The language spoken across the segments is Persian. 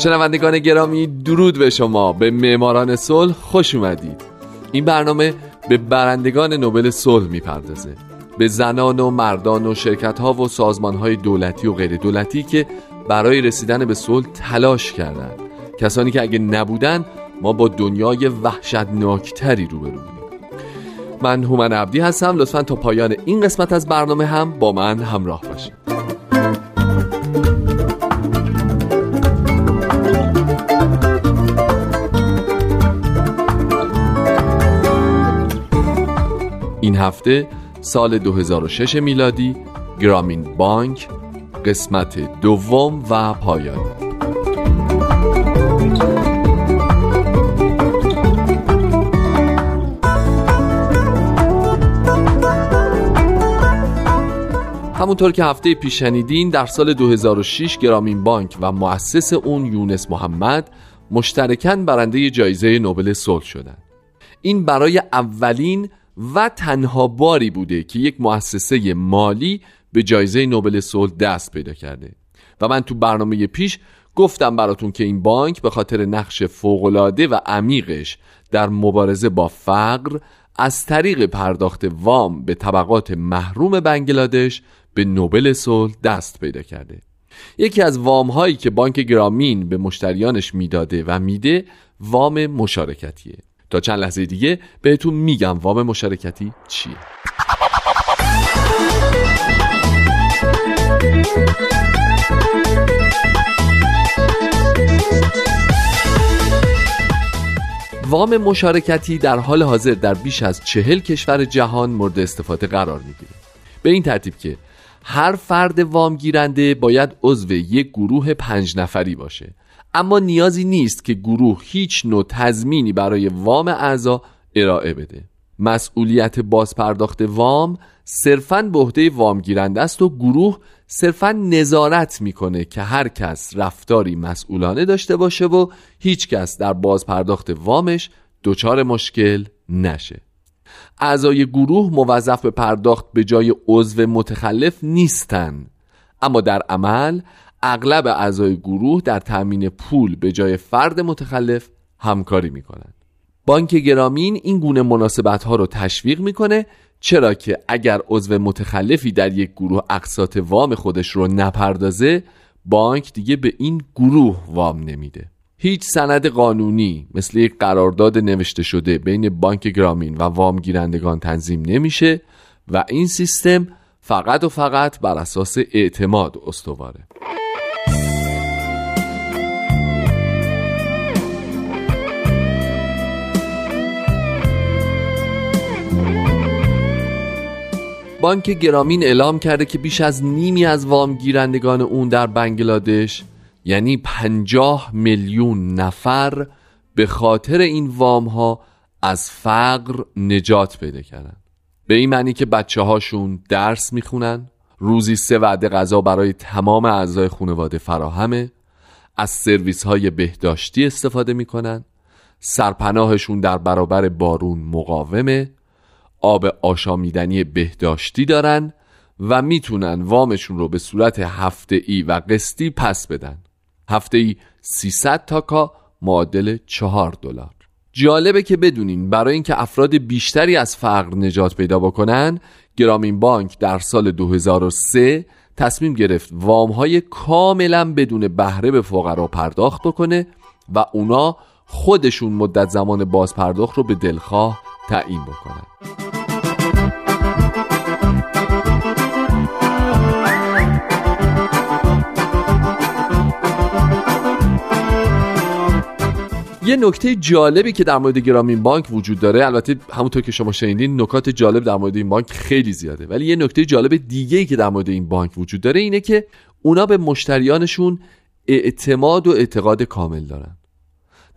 شنوندگان گرامی درود به شما. به معماران صلح خوش اومدید. این برنامه به برندگان نوبل صلح می‌پردازه. به زنان و مردان و شرکت ها و سازمان های دولتی و غیر دولتی که برای رسیدن به صلح تلاش کردند کسانی که اگه نبودن ما با دنیای وحشتناکتری روبرو بودیم. من هومن عبدی هستم. لطفا تا پایان این قسمت از برنامه هم با من همراه باشید. هفته سال 2006 میلادی گرامین بانک قسمت دوم و پایانی همونطور که هفته پیش شنیدین در سال 2006 گرامین بانک و مؤسس اون یونس محمد مشترکاً برنده جایزه نوبل صلح شدند. این برای اولین و تنها باری بوده که یک مؤسسه مالی به جایزه نوبل صلح دست پیدا کرده. و من تو برنامه پیش گفتم براتون که این بانک به خاطر نقش فوقالعاده و عمیقش در مبارزه با فقر از طریق پرداخت وام به طبقات محروم بنگلادش به نوبل صلح دست پیدا کرده. یکی از وام هایی که بانک گرامین به مشتریانش می‌داده و میده وام مشارکتیه. تا چند لحظه دیگه بهتون میگم وام مشارکتی چیه. وام مشارکتی در حال حاضر در بیش از چهل کشور جهان مورد استفاده قرار می‌گیره. به این ترتیب که هر فرد وام گیرنده باید عضو یک گروه پنج نفری باشه. اما نیازی نیست که گروه هیچ نوع تضمینی برای وام اعضا ارائه بده. مسئولیت بازپرداخت وام صرفا به عهده وام گیرنده است و گروه صرفا نظارت می‌کنه که هر کس رفتاری مسئولانه داشته باشه و هیچ کس در بازپرداخت وامش دچار مشکل نشه. اعضای گروه موظف به پرداخت به جای عضو متخلف نیستن. اما در عمل اغلب اعضای گروه در تأمین پول به جای فرد متخلف همکاری می‌کنند. بانک گرامین این گونه مناسبت ها رو تشویق می‌کنه چرا که اگر عضو متخلفی در یک گروه اقساط وام خودش رو نپردازه بانک دیگه به این گروه وام نمیده. هیچ سند قانونی مثل یک قرارداد نوشته شده بین بانک گرامین و وام گیرندگان تنظیم نمیشه و این سیستم فقط و فقط بر اساس اعتماد استواره. بانک گرامین اعلام کرده که بیش از نیمی از وام گیرندگان اون در بنگلادش یعنی پنجاه میلیون نفر به خاطر این وام ها از فقر نجات پیدا کردن به این معنی که بچه هاشون درس می‌خونن روزی سه وعده غذا برای تمام اعضای خانواده فراهمه از سرویس های بهداشتی استفاده می‌کنن سرپناهشون در برابر بارون مقاومه آب آشامیدنی بهداشتی دارن و می‌تونن وامشون رو به صورت هفته ای و قسطی پس بدن. هفته ای 300 تاکا معادل 4 دلار. جالبه که بدونین برای اینکه افراد بیشتری از فقر نجات پیدا بکنن گرامین بانک در سال 2003 تصمیم گرفت وام های کاملا بدون بهره به فقرا پرداخت بکنه و اونا خودشون مدت زمان باز پرداخت رو به دلخواه تعیین بکنن یه نکته جالبی که در مورد گرامین بانک وجود داره البته همونطور که شما شنیدین نکات جالب در مورد این بانک خیلی زیاده. ولی یه نکته جالب دیگه ای که در مورد این بانک وجود داره اینه که اونا به مشتریانشون اعتماد و اعتقاد کامل دارن.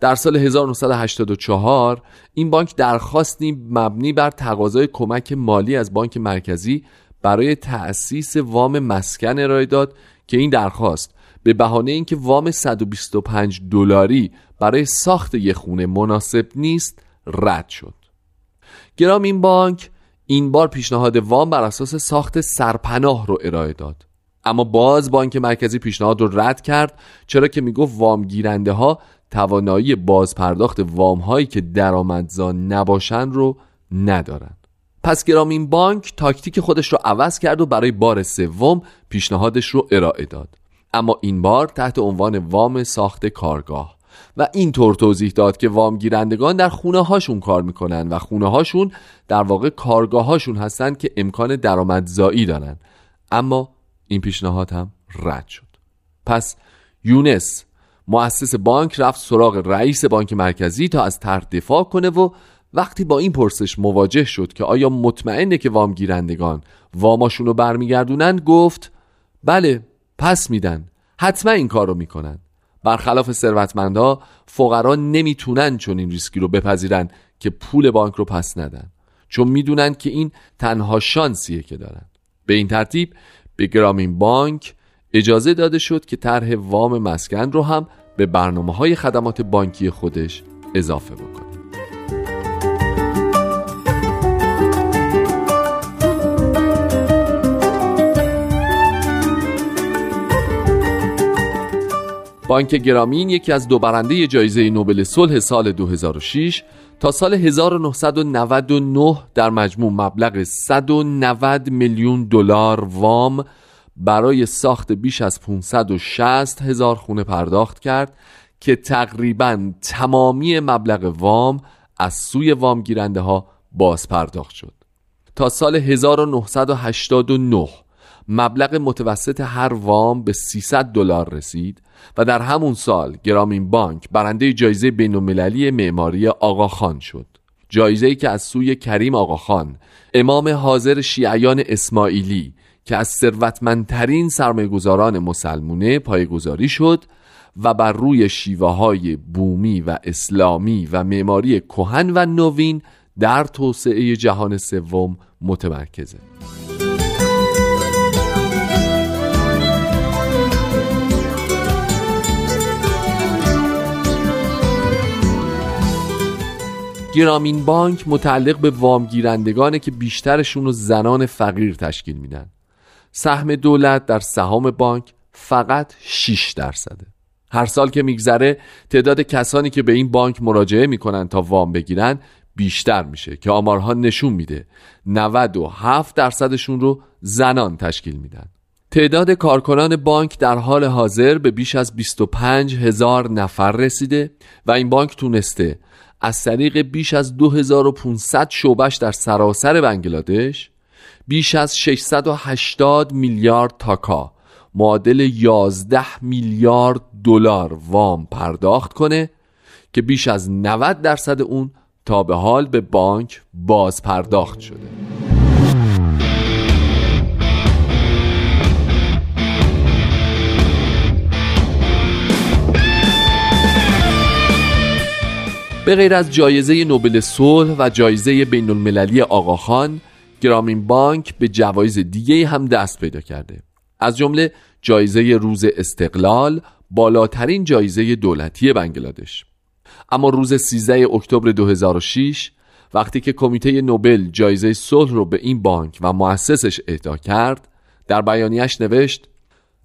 در سال 1984 این بانک درخواستی مبنی بر تقاضای کمک مالی از بانک مرکزی برای تأسیس وام مسکن ارائه داد که این درخواست به بهانه اینکه وام 125 دلاری برای ساخت یک خونه مناسب نیست رد شد. گرام این بانک این بار پیشنهاد وام بر اساس ساخت سرپناه رو ارائه داد. اما باز بانک مرکزی پیشنهاد رو رد کرد چرا که می‌گفت وام گیرنده ها توانایی بازپرداخت وام هایی که درآمدزا نباشن رو ندارن پس گرامین بانک تاکتیک خودش رو عوض کرد و برای بار سوم پیشنهادش رو ارائه داد. اما این بار تحت عنوان وام ساخت کارگاه. و اینطور توضیح داد که وام گیرندگان در خونه هاشون کار می‌کنن و خونه هاشون در واقع کارگاه هاشون هستن که امکان درآمدزایی دارن. اما این پیشنهاد هم رد شد. پس یونس مؤسس بانک رفت سراغ رئیس بانک مرکزی تا از طرح دفاع کنه و وقتی با این پرسش مواجه شد که آیا مطمئنه که وام گیرندگان واماشون رو برمیگردونن گفت بله پس میدن. حتما این کار رو می‌کنن. برخلاف ثروتمندها فقرا نمی‌تونن چون این ریسکی رو بپذیرن که پول بانک رو پس ندن. چون می‌دونن که این تنها شانسیه که دارن. به این ترتیب به گرامین بانک اجازه داده شد که طرح وام مسکن رو هم به برنامه های خدمات بانکی خودش اضافه بکنه. بانک گرامین یکی از دو برنده جایزه نوبل صلح سال 2006 تا سال 1999 در مجموع مبلغ 190 میلیون دلار وام برای ساخت بیش از 560 هزار خونه پرداخت کرد که تقریبا تمامی مبلغ وام از سوی وام گیرنده ها باز پرداخت شد. تا سال 1989 مبلغ متوسط هر وام به 300 دلار رسید و در همون سال گرامین بانک برنده جایزه بینالمللی معماری آقاخان شد. جایزه ای که از سوی کریم آقاخان امام حاضر شیعیان اسماعیلی که از ثروتمندترین سرمایه‌گذاران مسلمونه پایگذاری شد و بر روی شیوه های بومی و اسلامی و معماری کهن و نوین در توسعه جهان سوم متمرکزه. گرامین بانک متعلق به وامگیرندگانه که بیشترشون رو زنان فقیر تشکیل میدن. سهم دولت در سهام بانک فقط 6 درصده هر سال که میگذره تعداد کسانی که به این بانک مراجعه می‌کنن تا وام بگیرن بیشتر میشه که آمارها نشون میده. 97 درصدشون رو زنان تشکیل میدن. تعداد کارکنان بانک در حال حاضر به بیش از 25 هزار نفر رسیده و این بانک تونسته از طریق بیش از 2500 شعبش در سراسر بنگلادش بیش از 680 میلیارد تاکا. معادل 11 میلیارد دلار وام پرداخت کنه که بیش از 90 درصد اون تا به حال به بانک باز پرداخت شده. به غیر از جایزه نوبل صلح و جایزه بین المللی آقاخان گرامین بانک به جوایز دیگه هم دست پیدا کرده. از جمله جایزه روز استقلال بالاترین جایزه دولتی بنگلادش. اما روز 13 اکتبر 2006 وقتی که کمیته نوبل جایزه صلح رو به این بانک و مؤسسش اهدا کرد در بیانیش نوشت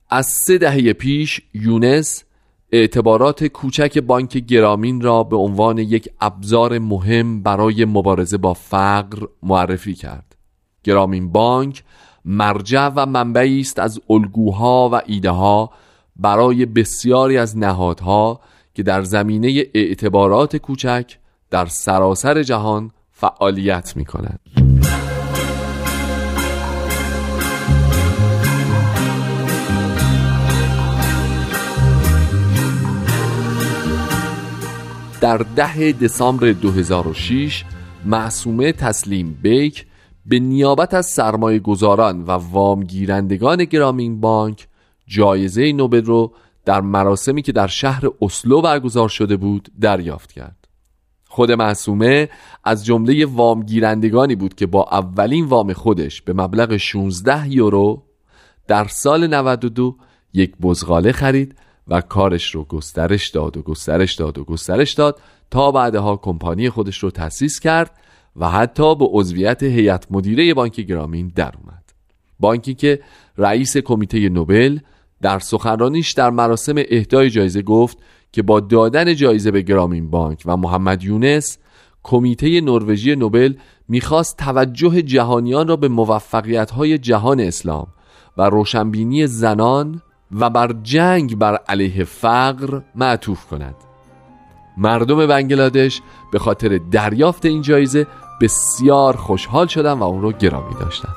از سه دهه پیش یونس اعتبارات کوچک بانک گرامین را به عنوان یک ابزار مهم برای مبارزه با فقر معرفی کرد. گرامین بانک مرجع و منبعی است از الگوها و ایده ها برای بسیاری از نهادها که در زمینه اعتبارات کوچک در سراسر جهان فعالیت می کنند. در ده دسامبر 2006 معصومه تسلیم بیک به نیابت از سرمایه گذاران و وامگیرندگان گرامین بانک جایزه نوبل رو در مراسمی که در شهر اسلو برگزار شده بود دریافت کرد. خود معصومه از جمله وامگیرندگانی بود که با اولین وام خودش به مبلغ 16 یورو در سال 92 یک بزغاله خرید و کارش رو گسترش داد و گسترش داد و گسترش داد تا بعدها کمپانی خودش رو تأسیس کرد و حتی به عضویت هیئت مدیره بانک گرامین در اومد. بانکی که رئیس کمیته نوبل در سخنرانیش در مراسم اهدای جایزه گفت که با دادن جایزه به گرامین بانک و محمد یونس کمیته نروژی نوبل می‌خواست توجه جهانیان را به موفقیت جهان اسلام و روشنبینی زنان و بر جنگ بر علیه فقر معطوف کند. مردم بنگلادش به خاطر دریافت این جایزه بسیار خوشحال شدن و اون رو گرامی داشتن.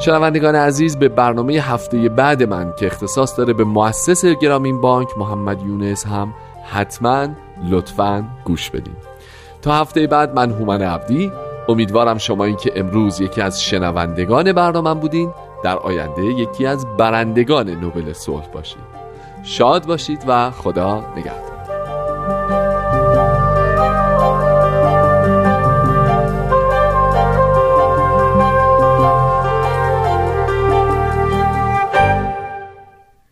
شنوندگان عزیز به برنامه هفته بعد من که اختصاص داره به مؤسس گرامین بانک محمد یونس هم حتما لطفا گوش بدین. تا هفته بعد من هومن عبدی امیدوارم شمایی که امروز یکی از شنوندگان برنامه بودین. در آینده یکی از برندگان نوبل صلح باشید شاد باشید و خدا نگهدار.